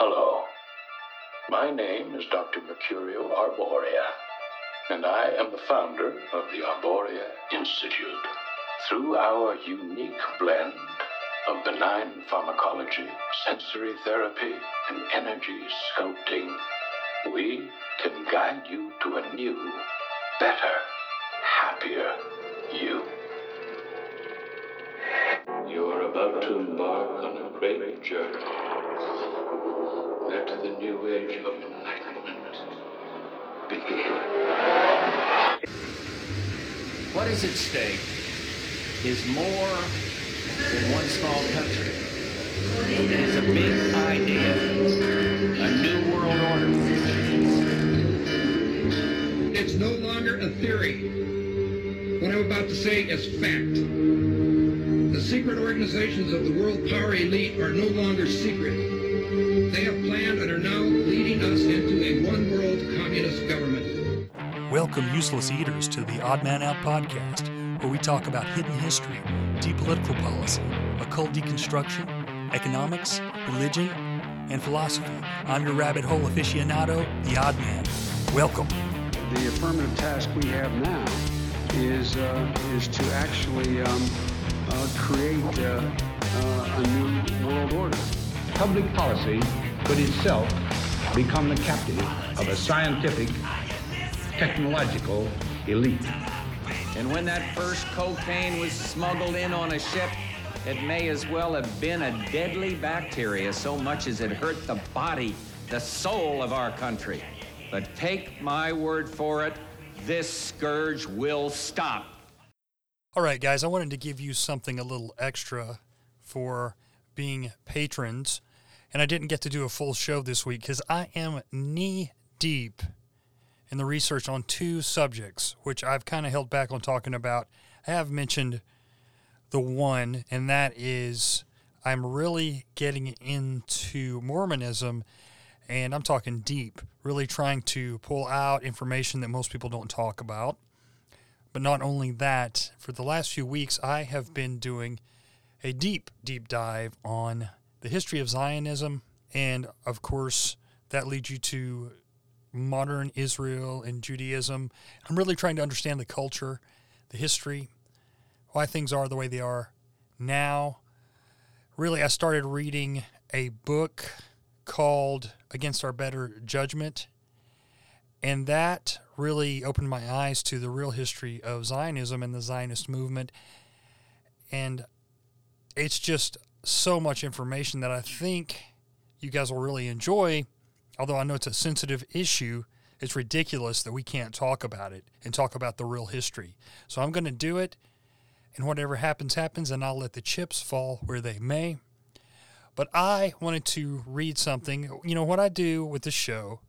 Hello. My name is Dr. Mercurio Arborea, and I am the founder of the Arborea Institute. Through our unique blend of benign pharmacology, sensory therapy, and energy sculpting, we can guide you to a new, better, happier you. You're about to embark on a great journey. Let the new age of enlightenment begin. What is at stake is more than one small country. It is a big idea, a new world order. It's no longer a theory. What I'm about to say is fact. The secret organizations of the world power elite are no longer secret. They have planned and are now leading us into a one world communist government. Welcome, useless eaters, to the Odd Man Out podcast, where we talk about hidden history, deep political policy, occult deconstruction, economics, religion, and philosophy. I'm your rabbit hole aficionado, the Odd Man. Welcome. The affirmative task we have now is uh, is to actually um, create uh, uh, a new world order. Public policy could itself become the captive of a scientific, technological elite. And when that first cocaine was smuggled in on a ship, it may as well have been a deadly bacteria so much as it hurt the body, the soul of our country. But take my word for it, this scourge will stop. All right, guys, I wanted to give you something a little extra for being patrons. And I didn't get to do a full show this week because I am knee deep in the research on two subjects, which I've kind of held back on talking about. I have mentioned the one, and that is I'm really getting into Mormonism, and I'm talking deep, really trying to pull out information that most people don't talk about. But not only that, for the last few weeks, I have been doing a deep, deep dive on the history of Zionism. And of course, that leads you to modern Israel and Judaism. I'm really trying to understand the culture, the history, why things are the way they are now. Really, I started reading a book called Against Our Better Judgment. And that really opened my eyes to the real history of Zionism and the Zionist movement. And it's just so much information that I think you guys will really enjoy. Although I know it's a sensitive issue, it's ridiculous that we can't talk about it and talk about the real history. So I'm going to do it, and whatever happens, happens, and I'll let the chips fall where they may. But I wanted to read something. You know, what I do with the show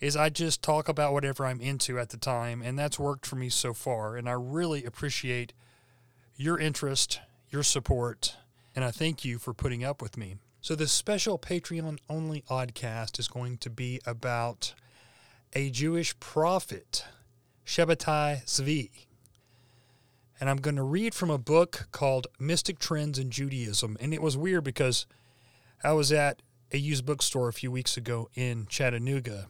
is I just talk about whatever I'm into at the time, and that's worked for me so far. And I really appreciate your interest, your support, and I thank you for putting up with me. So, this special Patreon only oddcast is going to be about a Jewish prophet, Shabbatai Zvi. And I'm going to read from a book called Mystic Trends in Judaism. And it was weird because I was at a used bookstore a few weeks ago in Chattanooga,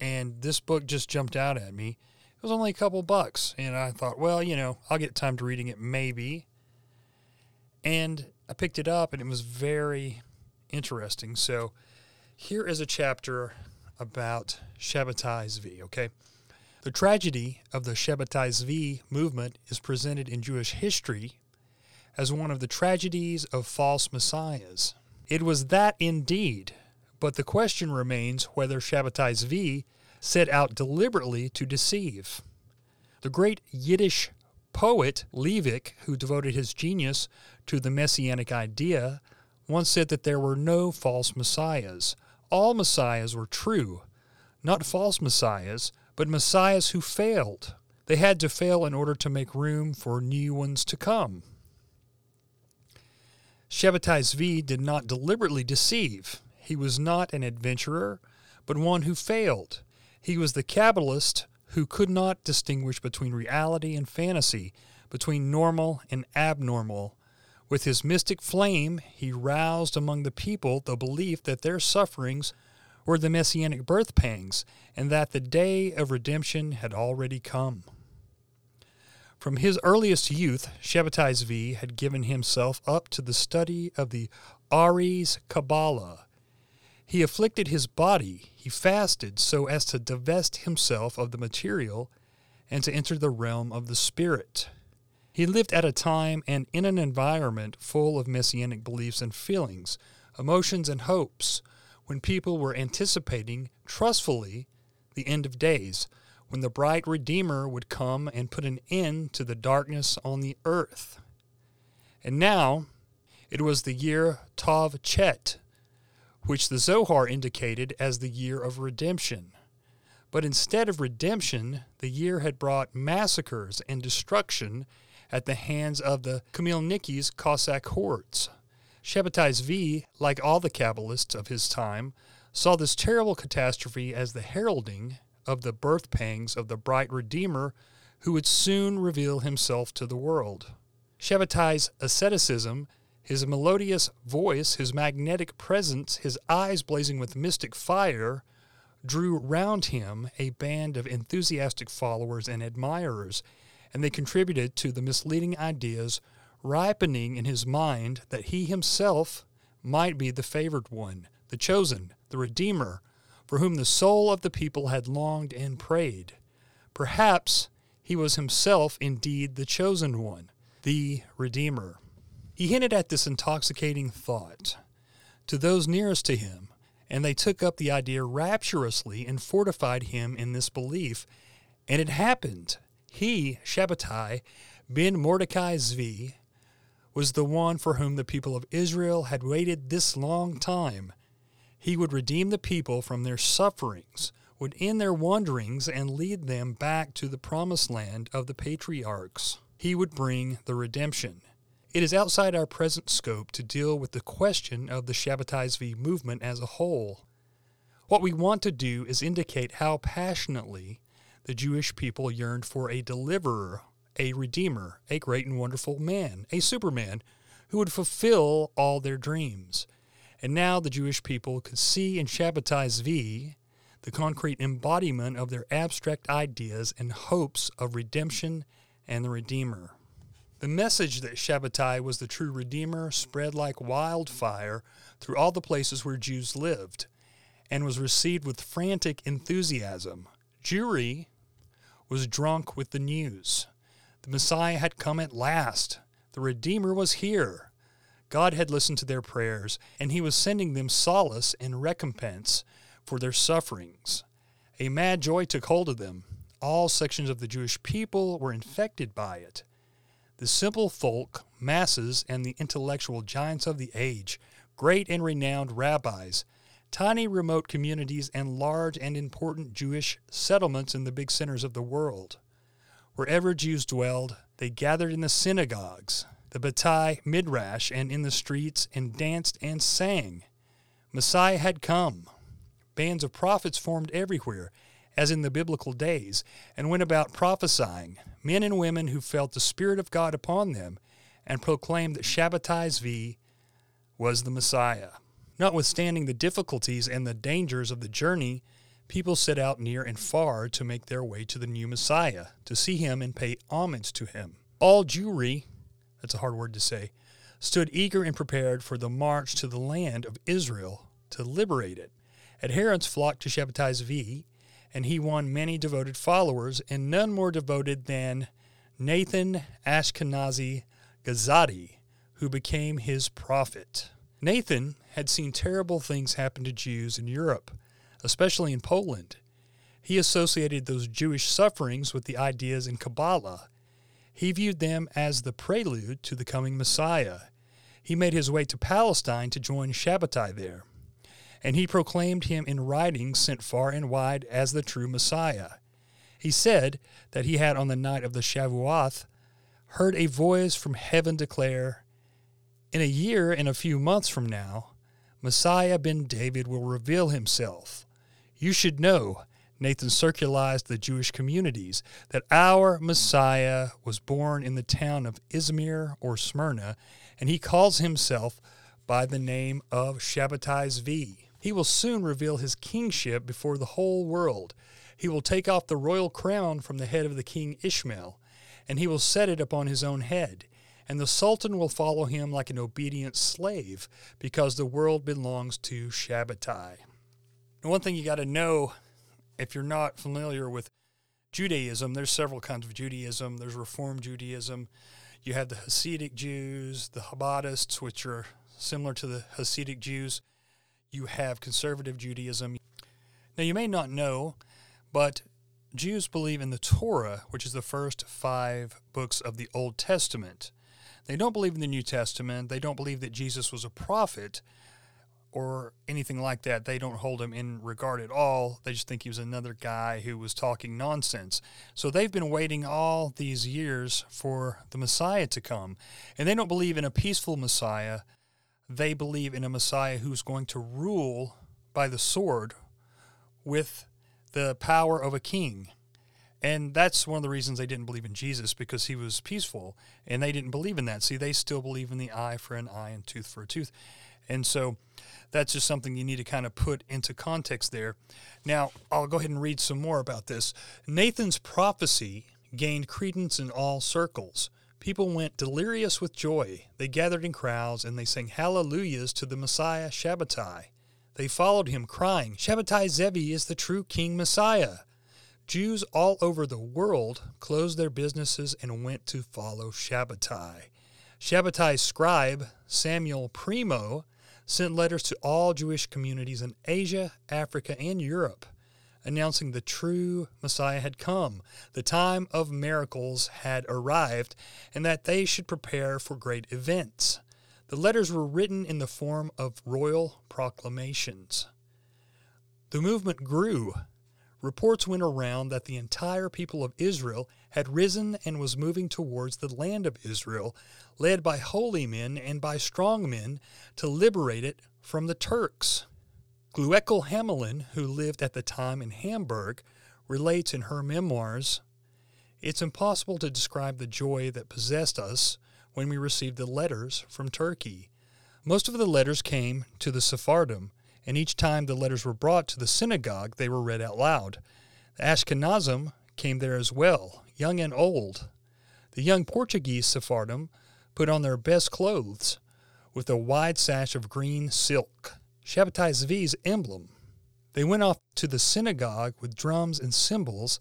and this book just jumped out at me. It was only a couple bucks, and I thought, well, you know, I'll get time to reading it maybe. And I picked it up, and it was very interesting. So here is a chapter about Shabbatai Zvi, okay? The tragedy of the Shabbatai Zvi movement is presented in Jewish history as one of the tragedies of false messiahs. It was that indeed, but the question remains whether Shabbatai Zvi set out deliberately to deceive. The great Yiddish poet Liebig, who devoted his genius to the messianic idea, once said that there were no false messiahs. All messiahs were true, not false messiahs, but messiahs who failed. They had to fail in order to make room for new ones to come. Shabbatai Zvi did not deliberately deceive. He was not an adventurer, but one who failed. He was the Kabbalist who could not distinguish between reality and fantasy, between normal and abnormal, With his mystic flame, he roused among the people the belief that their sufferings were the messianic birth pangs and that the day of redemption had already come. From his earliest youth, Shabbatai Zvi had given himself up to the study of the Ari's Kabbalah. He afflicted his body, he fasted so as to divest himself of the material and to enter the realm of the spirit. He lived at a time and in an environment full of messianic beliefs and feelings, emotions and hopes, when people were anticipating trustfully the end of days, when the bright Redeemer would come and put an end to the darkness on the earth. And now it was the year Tav Chet, which the Zohar indicated as the year of redemption. But instead of redemption, the year had brought massacres and destruction at the hands of the Khmelnytsky's Cossack hordes. Shabbatai Zvi, like all the Kabbalists of his time, saw this terrible catastrophe as the heralding of the birth pangs of the bright Redeemer who would soon reveal himself to the world. Shabbatai's asceticism, his melodious voice, his magnetic presence, his eyes blazing with mystic fire, drew round him a band of enthusiastic followers and admirers, and they contributed to the misleading ideas ripening in his mind that he himself might be the favored one, the chosen, the Redeemer, for whom the soul of the people had longed and prayed. Perhaps he was himself indeed the chosen one, the Redeemer. He hinted at this intoxicating thought to those nearest to him, and they took up the idea rapturously and fortified him in this belief. And it happened. He, Shabbatai, ben Mordecai Zvi, was the one for whom the people of Israel had waited this long time. He would redeem the people from their sufferings, would end their wanderings, and lead them back to the promised land of the patriarchs. He would bring the redemption. It is outside our present scope to deal with the question of the Shabbatai Zvi movement as a whole. What we want to do is indicate how passionately the Jewish people yearned for a deliverer a redeemer, a great and wonderful man, a superman who would fulfill all their dreams. And now the Jewish people could see in Shabbatai Zvi the concrete embodiment of their abstract ideas and hopes of redemption and the Redeemer. The message that Shabbatai was the true Redeemer spread like wildfire through all the places where Jews lived and was received with frantic enthusiasm. Jewry was drunk with the news. The Messiah had come at last. The Redeemer was here. God had listened to their prayers, and he was sending them solace and recompense for their sufferings. A mad joy took hold of them. All sections of the Jewish people were infected by it. The simple folk, masses, and the intellectual giants of the age, great and renowned rabbis, tiny remote communities, and large and important Jewish settlements in the big centers of the world. Wherever Jews dwelled, they gathered in the synagogues, the Batei Midrash, and in the streets, and danced and sang. Messiah had come. Bands of prophets formed everywhere, as in the biblical days, and went about prophesying, men and women who felt the Spirit of God upon them, and proclaimed that Shabbatai Zvi was the Messiah. Notwithstanding the difficulties and the dangers of the journey, people set out near and far to make their way to the new Messiah, to see him and pay homage to him. All Jewry, that's a hard word to say, stood eager and prepared for the march to the land of Israel to liberate it. Adherents flocked to Shabbatai Zvi, and he won many devoted followers, and none more devoted than Nathan Ashkenazi Gazadi, who became his prophet. Nathan had seen terrible things happen to Jews in Europe especially in Poland. He associated those Jewish sufferings with the ideas in Kabbalah. He viewed them as the prelude to the coming Messiah. He made his way to Palestine to join Shabbatai there, and he proclaimed him in writings sent far and wide as the true Messiah. He said that he had on the night of the Shavuoth heard a voice from heaven declare, In a year and a few months from now, Messiah ben David will reveal himself you should know, Nathan circularized the Jewish communities, that our Messiah was born in the town of Izmir or Smyrna, and he calls himself by the name of Shabbatai Zvi. He will soon reveal his kingship before the whole world. He will take off the royal crown from the head of the king Ishmael, and he will set it upon his own head. And the Sultan will follow him like an obedient slave, because the world belongs to Shabbatai. One thing you got to know if you're not familiar with Judaism, there's several kinds of Judaism. There's Reform Judaism. You have the Hasidic Jews, the Habbatists, which are similar to the Hasidic Jews. You have conservative Judaism. Now, you may not know, but Jews believe in the Torah, which is the first five books of the Old Testament. They don't believe in the New Testament. They don't believe that Jesus was a prophet or anything like that. They don't hold him in regard at all. They just think he was another guy who was talking nonsense. So they've been waiting all these years for the Messiah to come. And they don't believe in a peaceful Messiah. They believe in a Messiah who's going to rule by the sword with the power of a king. And that's one of the reasons they didn't believe in Jesus because he was peaceful and they didn't believe in that. See, they still believe in the eye for an eye and tooth for a tooth. And so that's just something you need to kind of put into context there. Now, I'll go ahead and read some more about this. Nathan's prophecy gained credence in all circles. People went delirious with joy. They gathered in crowds and they sang hallelujahs to the Messiah Shabbatai. They followed him, crying, Shabbatai Zevi is the true King Messiah. Jews all over the world closed their businesses and went to follow Shabbatai. Shabbatai's scribe, Samuel Primo, sent letters to all Jewish communities in Asia, Africa, and Europe, announcing the true Messiah had come, the time of miracles had arrived, and that they should prepare for great events. The letters were written in the form of royal proclamations. The movement grew. Reports went around that the entire people of Israel had risen and was moving towards the land of Israel, led by holy men and by strong men to liberate it from the Turks. Gluekel Hamelin, who lived at the time in Hamburg, relates in her memoirs It's impossible to describe the joy that possessed us when we received the letters from Turkey. Most of the letters came to the Sephardim, and each time the letters were brought to the synagogue, they were read out loud. The Ashkenazim came there as well, young and old. The young Portuguese Sephardim put on their best clothes, with a wide sash of green silk, Shabbatai Zvi's emblem. They went off to the synagogue with drums and cymbals,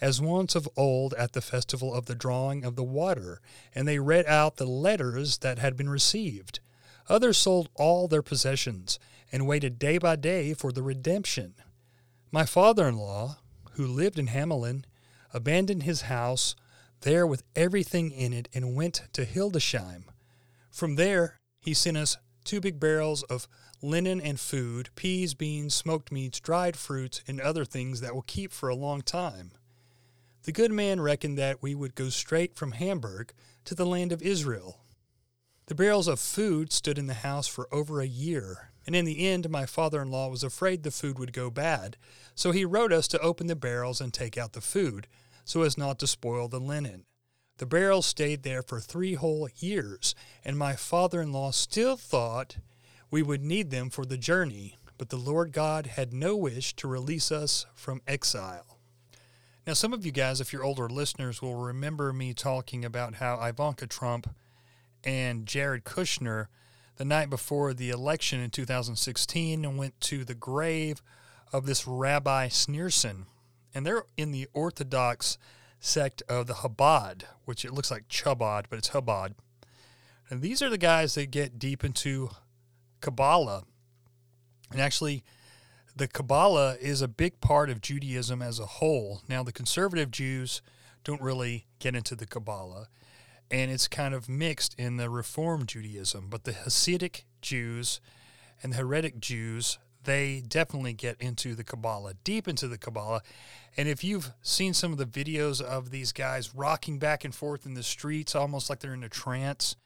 as once of old at the festival of the drawing of the water, and they read out the letters that had been received. Others sold all their possessions and waited day by day for the redemption. My father in law, who lived in Hamelin, abandoned his house there with everything in it and went to Hildesheim. From there, he sent us two big barrels of linen and food, peas, beans, smoked meats, dried fruits, and other things that will keep for a long time. The good man reckoned that we would go straight from Hamburg to the land of Israel. The barrels of food stood in the house for over a year, and in the end my father in law was afraid the food would go bad, so he wrote us to open the barrels and take out the food, so as not to spoil the linen. The barrels stayed there for three whole years, and my father in law still thought we would need them for the journey, but the Lord God had no wish to release us from exile. Now, some of you guys, if you're older listeners, will remember me talking about how Ivanka Trump and Jared Kushner, the night before the election in 2016, went to the grave of this Rabbi Schneerson and they're in the Orthodox sect of the Chabad, which it looks like Chabad, but it's Chabad. And these are the guys that get deep into Kabbalah. And actually, the Kabbalah is a big part of Judaism as a whole. Now, the conservative Jews don't really get into the Kabbalah, and it's kind of mixed in the Reform Judaism. But the Hasidic Jews and the Haredi Jews they definitely get into the Kabbalah, deep into the Kabbalah. And if you've seen some of the videos of these guys rocking back and forth in the streets, almost like they're in a trance,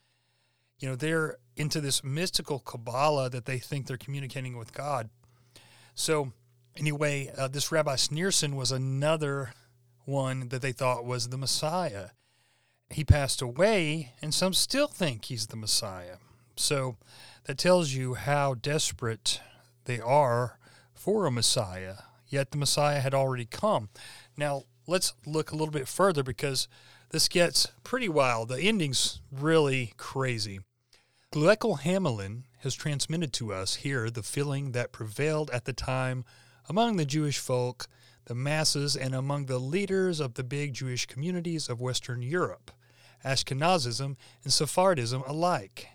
you know, they're into this mystical Kabbalah that they think they're communicating with God. So, anyway, uh, this Rabbi Schneerson was another one that they thought was the Messiah. he passed away, and some still think he's the Messiah. So that tells you how desperate they are for a Messiah, yet the Messiah had already come. Now, let's look a little bit further because this gets pretty wild. The ending's really crazy. Gluekel Hamelin has transmitted to us here the feeling that prevailed at the time among the Jewish folk, the masses, and among the leaders of the big Jewish communities of Western Europe, Ashkenazism and Sephardism alike.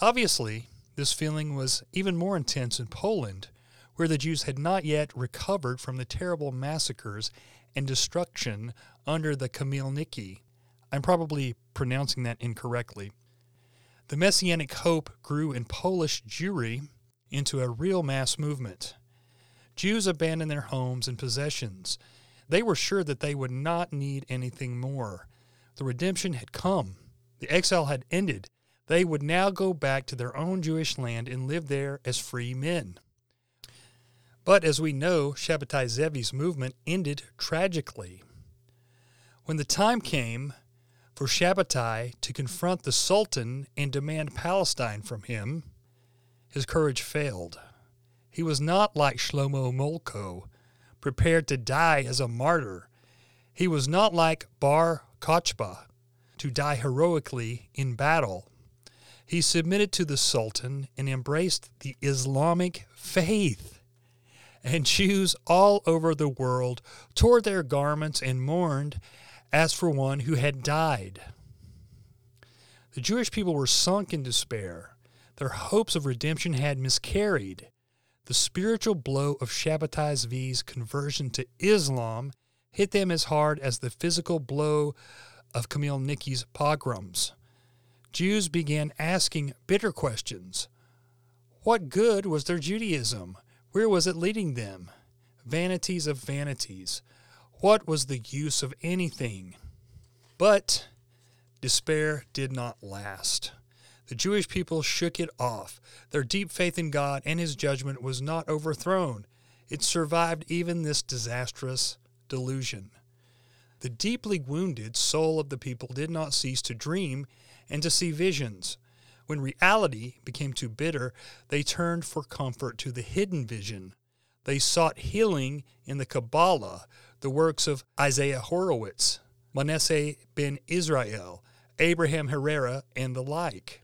Obviously, this feeling was even more intense in Poland, where the Jews had not yet recovered from the terrible massacres and destruction under the Khmelniki. I'm probably pronouncing that incorrectly. The Messianic hope grew in Polish Jewry into a real mass movement. Jews abandoned their homes and possessions. They were sure that they would not need anything more. The redemption had come. The exile had ended. They would now go back to their own Jewish land and live there as free men. But as we know, Shabbatai Zevi's movement ended tragically. When the time came for Shabbatai to confront the Sultan and demand Palestine from him, his courage failed. He was not like Shlomo Molko, prepared to die as a martyr. He was not like Bar Kochba, to die heroically in battle. He submitted to the Sultan and embraced the Islamic faith and Jews all over the world tore their garments and mourned as for one who had died. The Jewish people were sunk in despair. Their hopes of redemption had miscarried. The spiritual blow of Shabbatai Zvi's conversion to Islam hit them as hard as the physical blow of Khmelnytsky's pogroms. Jews began asking bitter questions. What good was their Judaism? Where was it leading them? Vanities of vanities. What was the use of anything? But despair did not last. The Jewish people shook it off. Their deep faith in God and His judgment was not overthrown. It survived even this disastrous delusion. The deeply wounded soul of the people did not cease to dream and to see visions. When reality became too bitter, they turned for comfort to the hidden vision. They sought healing in the Kabbalah, the works of Isaiah Horowitz, Manasseh ben Israel, Abraham Herrera, and the like.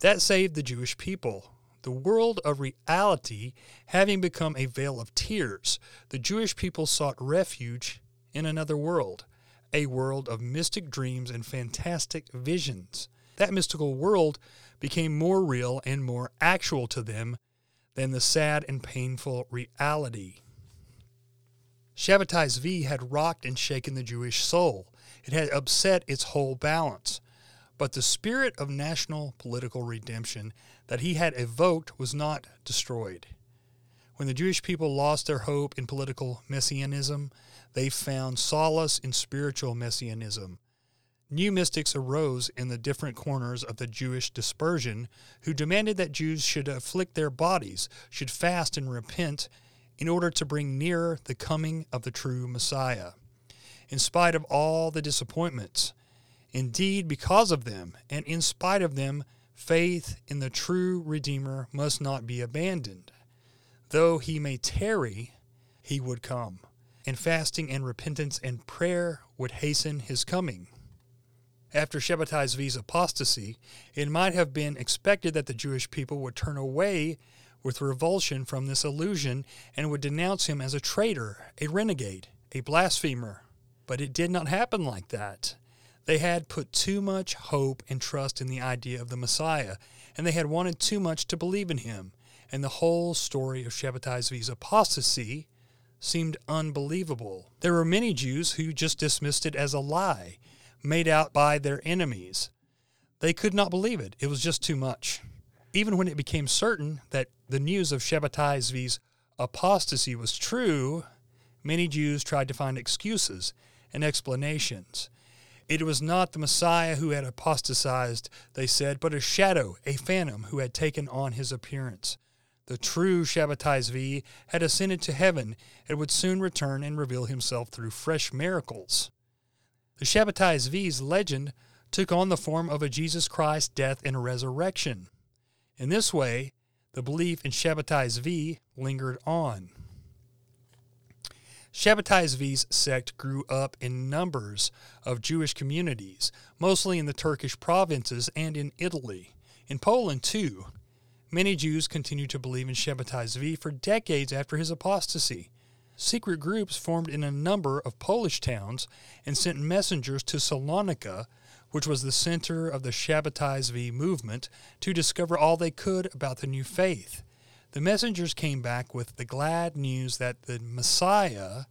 That saved the Jewish people. The world of reality having become a vale of tears, the Jewish people sought refuge in another world, a world of mystic dreams and fantastic visions that mystical world became more real and more actual to them than the sad and painful reality. Shabbatai Zvi had rocked and shaken the Jewish soul. It had upset its whole balance. But the spirit of national political redemption that he had evoked was not destroyed. When the Jewish people lost their hope in political messianism, they found solace in spiritual messianism, New mystics arose in the different corners of the Jewish dispersion who demanded that Jews should afflict their bodies, should fast and repent in order to bring nearer the coming of the true Messiah. In spite of all the disappointments, indeed, because of them, and in spite of them, faith in the true Redeemer must not be abandoned. Though he may tarry, he would come, and fasting and repentance and prayer would hasten his coming. After Shabbatai Zvi's apostasy, it might have been expected that the Jewish people would turn away with revulsion from this illusion and would denounce him as a traitor, a renegade, a blasphemer. But it did not happen like that. They had put too much hope and trust in the idea of the Messiah, and they had wanted too much to believe in him. And the whole story of Shabbatai Zvi's apostasy seemed unbelievable. There were many Jews who just dismissed it as a lie made out by their enemies. They could not believe it. It was just too much. Even when it became certain that the news of Shabbatai Zvi's apostasy was true, many Jews tried to find excuses and explanations. It was not the Messiah who had apostatized, they said, but a shadow, a phantom who had taken on his appearance. The true Shabbatai Zvi had ascended to heaven and would soon return and reveal himself through fresh miracles. The Shabbatai Zvi's legend took on the form of a Jesus Christ death and resurrection. In this way, the belief in Shabbatai Zvi lingered on. Shabbatai Zvi's sect grew up in numbers of Jewish communities, mostly in the Turkish provinces and in Italy. In Poland, too, many Jews continued to believe in Shabbatai Zvi for decades after his apostasy. Secret groups formed in a number of Polish towns and sent messengers to Salonika, which was the center of the Shabbatai Zvi movement, to discover all they could about the new faith. The messengers came back with the glad news that the Messiah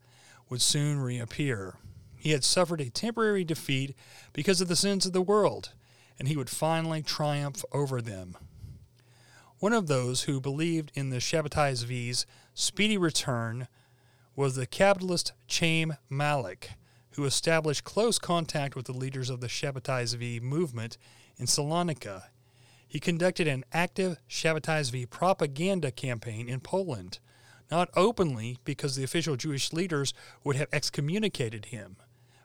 would soon reappear. He had suffered a temporary defeat because of the sins of the world, and he would finally triumph over them. One of those who believed in the Shabbatai Zvi's speedy return was the Kabbalist Chaim Malik, who established close contact with the leaders of the Shabbatai Zvi movement in Salonika he conducted an active Shabbatai Zvi propaganda campaign in Poland, not openly because the official Jewish leaders would have excommunicated him,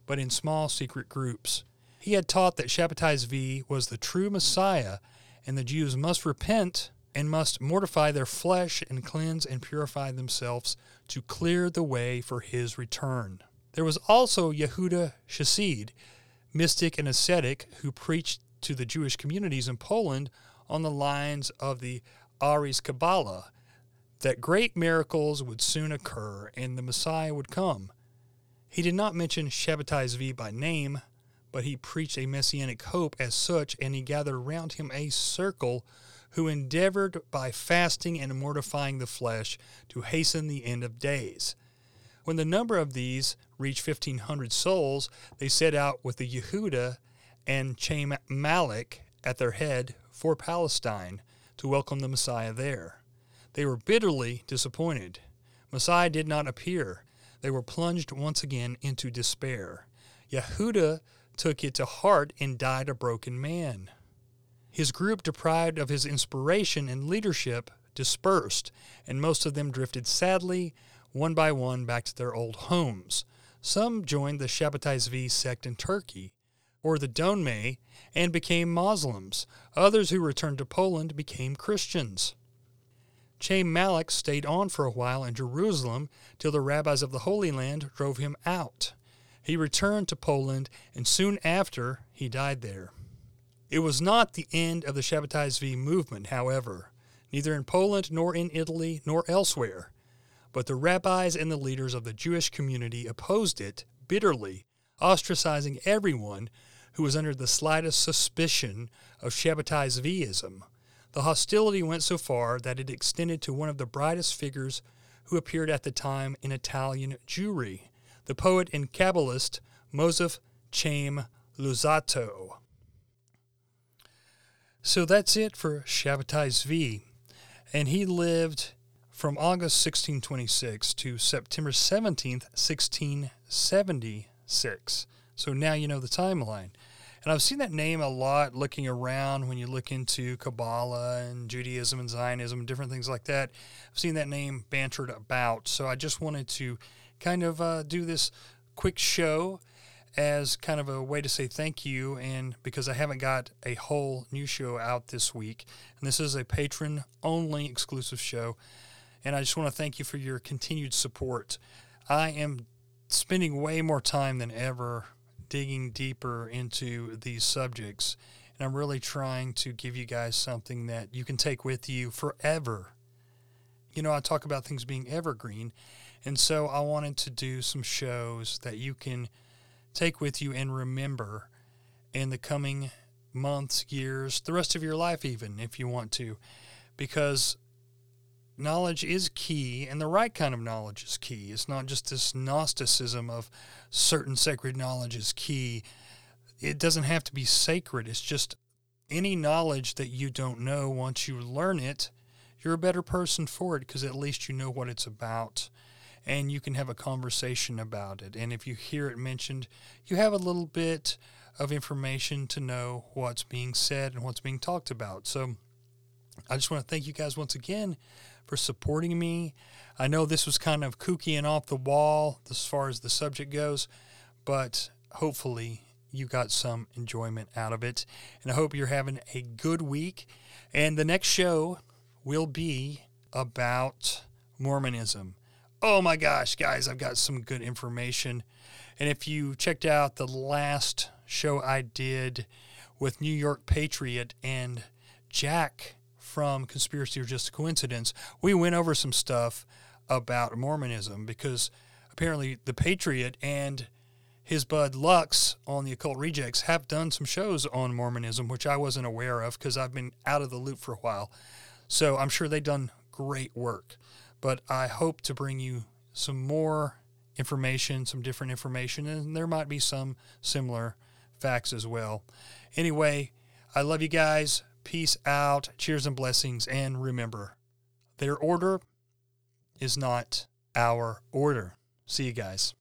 but in small secret groups. He had taught that Shabbatai Zvi was the true Messiah, and the Jews must repent and must mortify their flesh and cleanse and purify themselves to clear the way for his return. There was also Yehuda Chassid, mystic and ascetic, who preached to the Jewish communities in Poland on the lines of the Ari's Kabbalah that great miracles would soon occur and the Messiah would come. He did not mention Shabbatai Zvi by name, but he preached a messianic hope as such, and he gathered around him a circle who endeavored by fasting and mortifying the flesh to hasten the end of days. When the number of these reached 1,500 souls, they set out with the Yehuda and Chaim Malik at their head for Palestine to welcome the Messiah there. They were bitterly disappointed. Messiah did not appear. They were plunged once again into despair. Yehuda took it to heart and died a broken man. His group, deprived of his inspiration and leadership, dispersed, and most of them drifted sadly, one by one, back to their old homes. Some joined the Shabbatai Zvi sect in Turkey, or the Donme, and became Muslims. Others who returned to Poland became Christians. Chaim Malik stayed on for a while in Jerusalem till the rabbis of the Holy Land drove him out. He returned to Poland, and soon after he died there. It was not the end of the Shabbatai Zvi movement, however, neither in Poland nor in Italy nor elsewhere. But the rabbis and the leaders of the Jewish community opposed it bitterly, ostracizing everyone who was under the slightest suspicion of Shabbatai Zviism. The hostility went so far that it extended to one of the brightest figures who appeared at the time in Italian Jewry, the poet and Kabbalist Mosef Chaim Luzzatto. So that's it for Shabbatai Zvi. And he lived from August 1626 to September 17th, 1676. So now you know the timeline. And I've seen that name a lot looking around when you look into Kabbalah and Judaism and Zionism and different things like that. I've seen that name bantered about. So I just wanted to kind of uh, do this quick show as kind of a way to say thank you and because I haven't got a whole new show out this week and this is a patron only exclusive show and I just want to thank you for your continued support. I am spending way more time than ever digging deeper into these subjects. And I'm really trying to give you guys something that you can take with you forever. You know, I talk about things being evergreen. And so I wanted to do some shows that you can take with you and remember in the coming months, years, the rest of your life, even if you want to. Because knowledge is key, and the right kind of knowledge is key. It's not just this Gnosticism of certain sacred knowledge is key. It doesn't have to be sacred. It's just any knowledge that you don't know, once you learn it, you're a better person for it because at least you know what it's about and you can have a conversation about it. And if you hear it mentioned, you have a little bit of information to know what's being said and what's being talked about. So I just want to thank you guys once again for supporting me. I know this was kind of kooky and off the wall as far as the subject goes, but hopefully you got some enjoyment out of it. And I hope you're having a good week. And the next show will be about Mormonism. Oh my gosh, guys, I've got some good information. And if you checked out the last show I did with New York Patriot and Jack from Conspiracy or Just a Coincidence, we went over some stuff about Mormonism because apparently the Patriot and his bud Lux on the Occult Rejects have done some shows on Mormonism, which I wasn't aware of because I've been out of the loop for a while. So I'm sure they've done great work. But I hope to bring you some more information, some different information, and there might be some similar facts as well. Anyway, I love you guys. Peace out. Cheers and blessings. And remember, their order is not our order. See you guys.